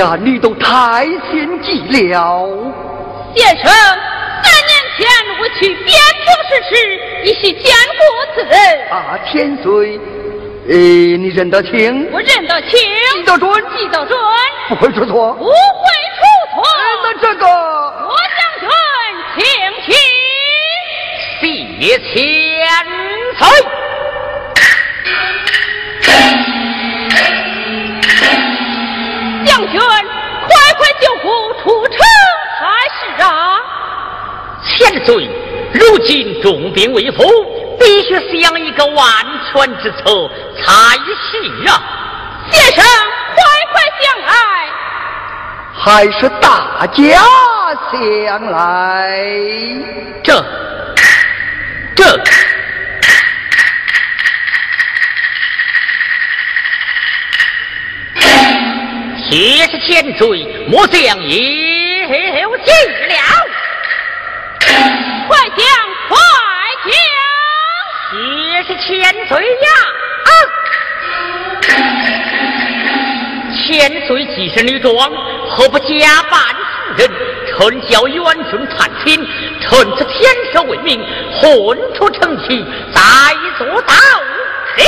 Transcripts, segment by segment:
哎呀，你都太心急了。先生，三年前我去边城时时，已是见过此人。啊，千岁，呃，你认得清？我认得清。记得准？记得准。不会出错。不会出错。那这个，我将军，请起，谢千岁。千岁，如今重兵未复，必须想一个万全之策才是啊！先生，快快想来。还是大家想来。这，这。铁是千岁，末将有计了。快讲，快讲！铁是千岁呀！啊！千岁既是女装，何不假扮妇人，趁叫元军探亲，趁此天赦为名，混出城去，再做道理。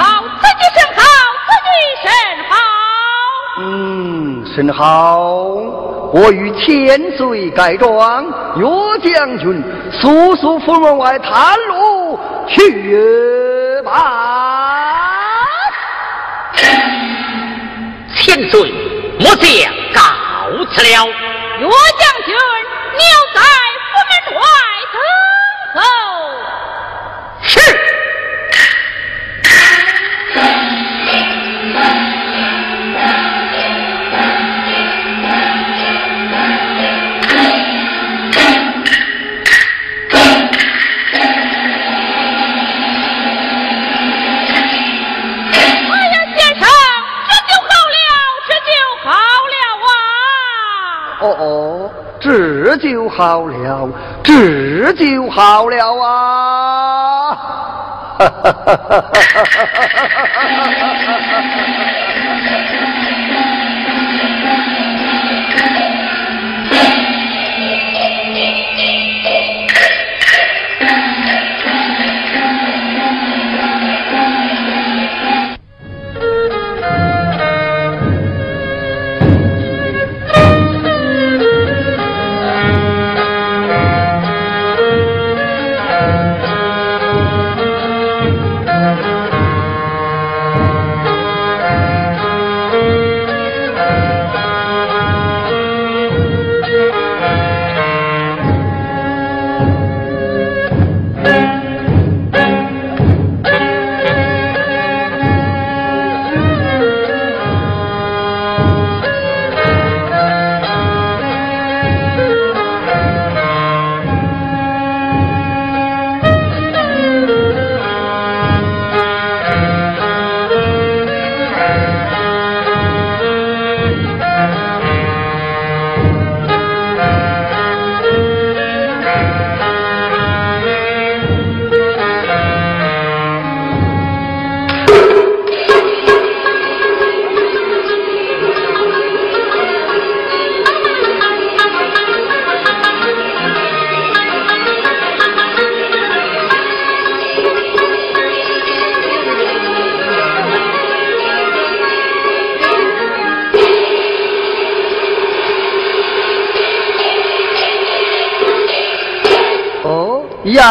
好，此计甚好，此计甚好。嗯，甚好。我与千岁改装，岳将军速速赴门外探路去吧。千岁，末将告辞了。岳将军，你要在就好了，这就好了啊！哈！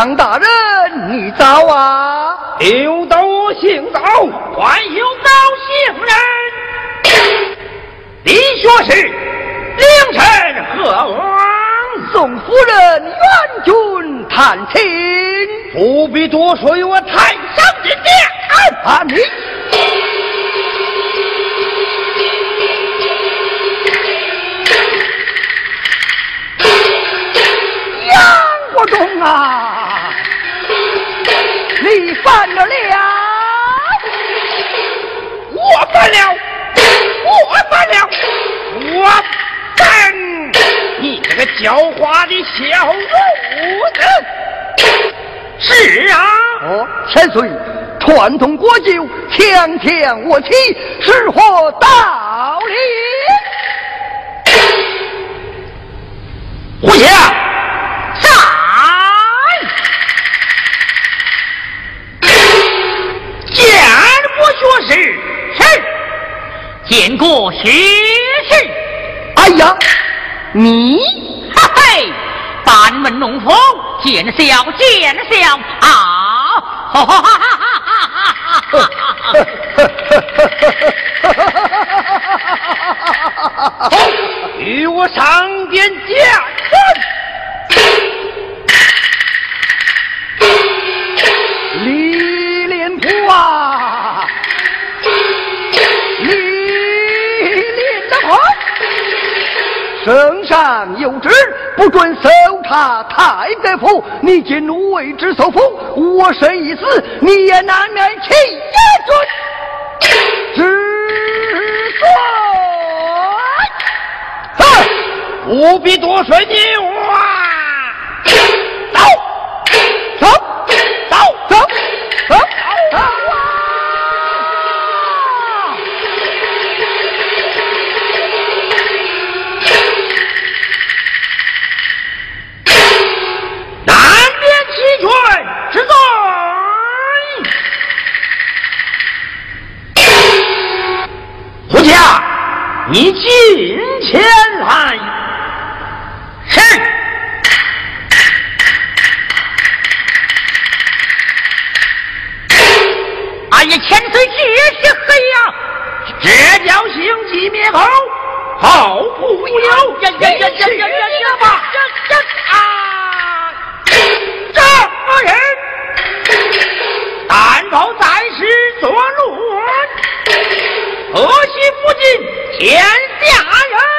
杨大人，你早啊！刘斗姓早，还有道姓人。李学士，凌晨何往？宋夫人援军探亲。不必多说，有我太上之见。啊，你。杨国忠啊！你犯了了，我犯了，我犯了，我犯！你这个狡猾的小孺子！是啊，哦，千岁，传统国酒，强强我妻，是何道理？胡强，在见过学士，是见过学士。哎呀，你哈嘿，班门弄斧，见笑见笑啊！哈哈哈哈哈哈哈哈！与我上殿见圣上有旨，不准搜查太德府。你今奴为之所封，我身已死，你也难免起也准之罪。哼！不必多说你你进前来。是。哎呀，千岁这是黑呀、这叫行计灭口，好不有呀呀呀呀呀呀呀吧！呀呀啊！这人，但保在时做今天下人。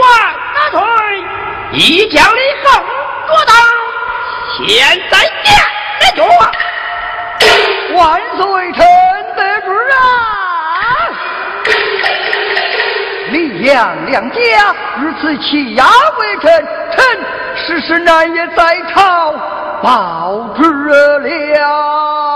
万大腿，一将里更捉到，现在见得着。万岁，臣得知啊！李杨两家如此欺压微臣，臣时时难也在朝报之了。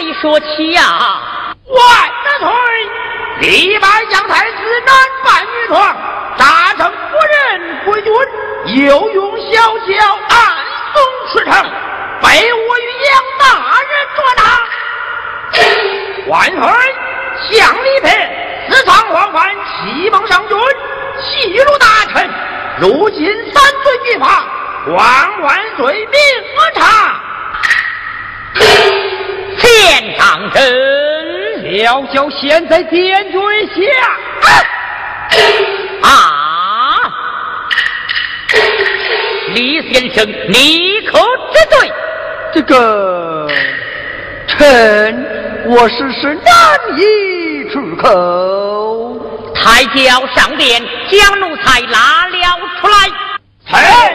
里说起呀、万大腿，李白将太子男扮女装，扎成夫人归军，又用小轿暗送出城，被我与杨大人捉拿。万岁，向李培私藏皇冠，启蒙上军，戏辱大臣，如今三罪俱发，万万罪名查。此见长真，小小现在殿军下。啊！李先生，你可知罪？这个臣我是是难以出口。太教上殿，将奴才拉了出来。太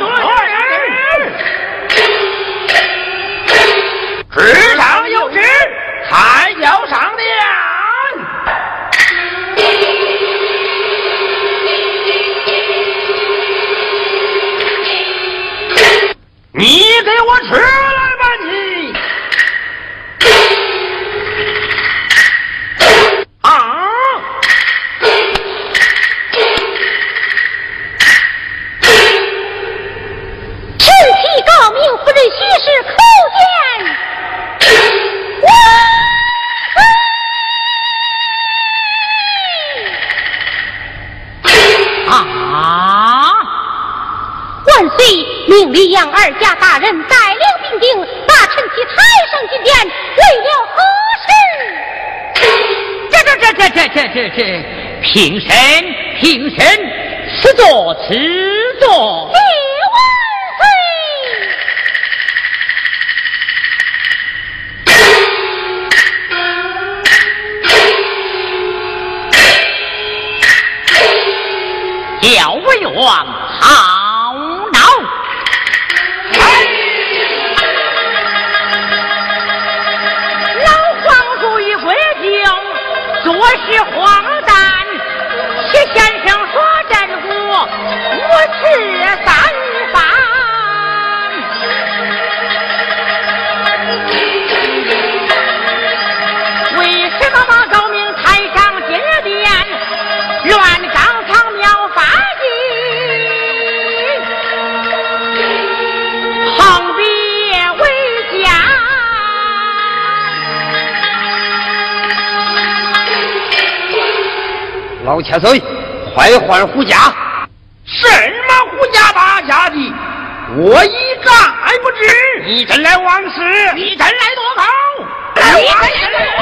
二家大人带领兵丁把臣提抬上金殿，为了何事？这这这这这这这这，平身平身，此座此座。老千岁，快换护驾！什么胡家大家的，我一概不知。你真来往事，你真来多口，你真来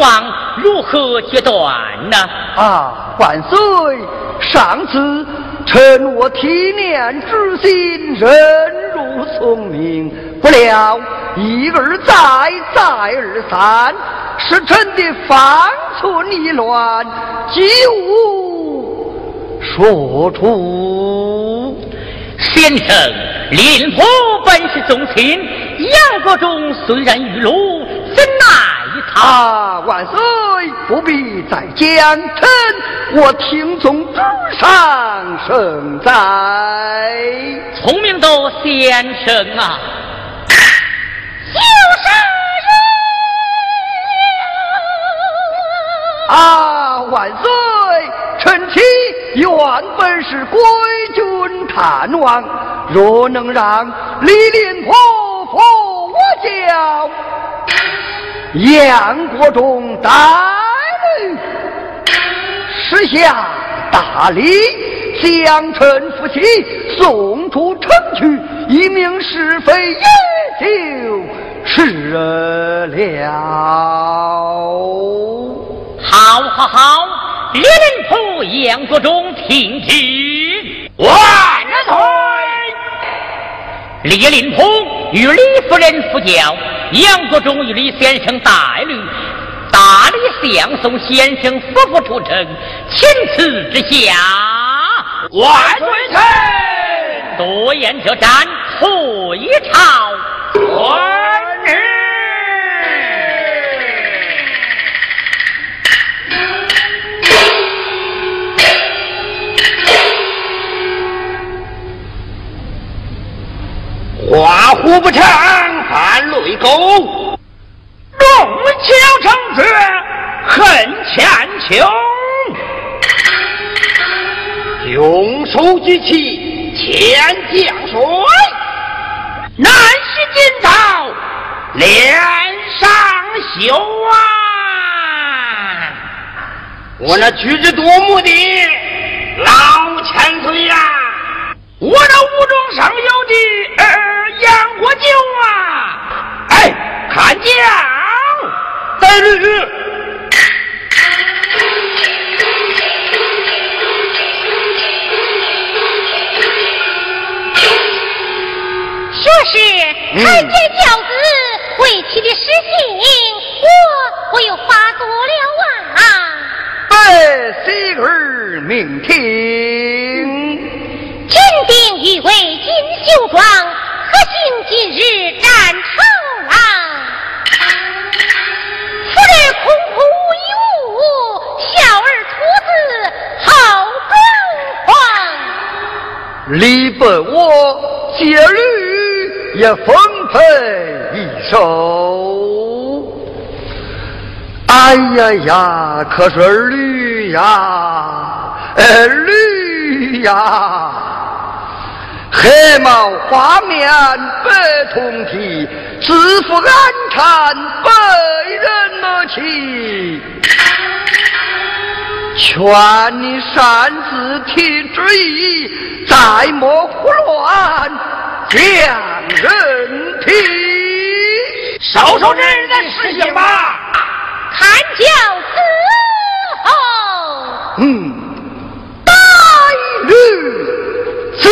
王如何决断呢？啊，万岁！上次趁我体念之心，忍辱从命，不料一而再，再而三，使臣的方寸已乱，几无说出。先生，林婆本是忠亲，杨国忠虽然遇辱，怎奈他？啊，万岁，不必再讲，臣我听从主上圣在。聪明的先生啊！就是人啊，万岁，臣妻原本是归军探望，若能让李林婆婆我轿，杨国忠带人施下大礼，将臣夫妻送出城去，一命是非也就是了。好，好，好！李林甫、杨国忠，听旨，万岁！李林甫与李夫人扶轿，杨国忠与李先生带领，大礼相送先生夫妇出城。请此之下，万岁臣多言者战，退朝。遵旨。画虎不成狗，弄巧成拙恨千秋。用手举起千江水，难洗今朝脸上羞啊！我那举止夺目的老千岁呀、我那无中生有的呃杨国舅啊！哎，看将带驴。说是看见教子为妻的失信，我我又发作了啊！百喜儿明听，金鼎欲为金绣庄，何幸今日潢。礼本我接驴也奉陪一首。哎呀呀，可是儿驴呀，呃驴呀，黑毛花面白铜蹄，自负安产被人莫欺。劝你擅自提旨意，再莫胡乱讲人听。收收这人的事情吧。看教伺候。嗯，带驴伺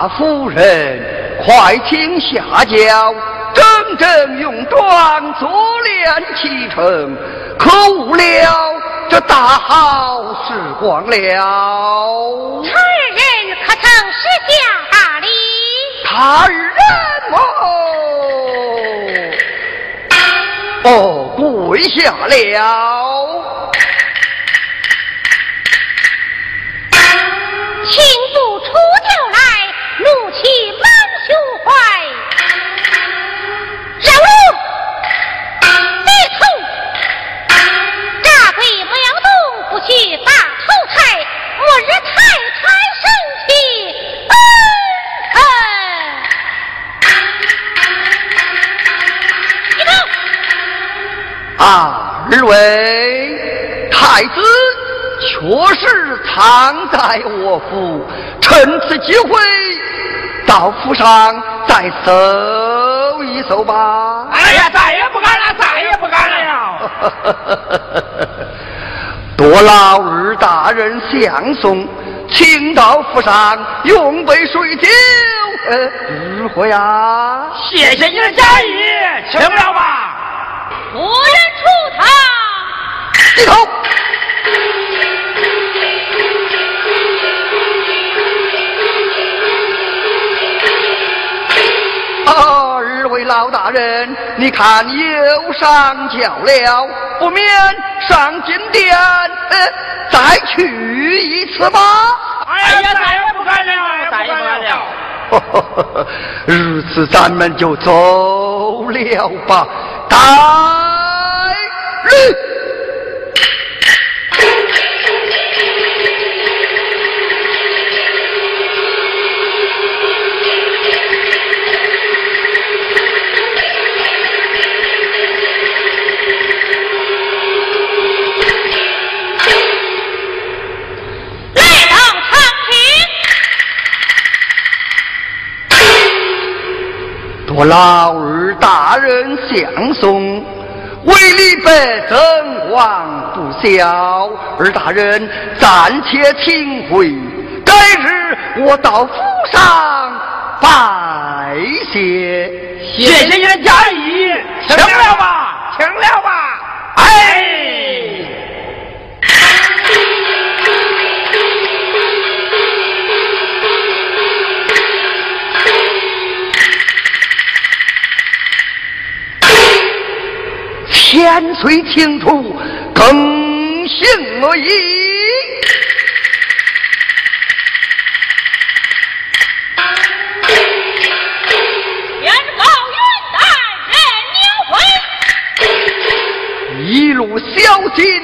大夫人，快请下轿，整整用装坐练启程，可误了这大好时光了。他二人可曾施下大礼？他二人哦，哦，跪下了。二位太子。确实藏在我府，趁此机会到府上再搜一搜吧。哎呀，再也不敢了，再也不敢了。多劳二大人相送，请到府上用杯水酒。呃，如何呀？谢谢你的佳意，请了吧。夫人出堂。低头。二位老大人，你看又上轿了，不免上金殿，呃，再去一次吧。哎呀，再也不敢了，再也不敢了。如此，咱们就走了吧。带多劳二大人相送，为礼白增王不孝。二大人暂且请回，改日我到府上拜谢。谢谢你的嘉意，请了吧，请了吧，哎。千岁清楚，更行而已。元宝运带人牛会，一路小心。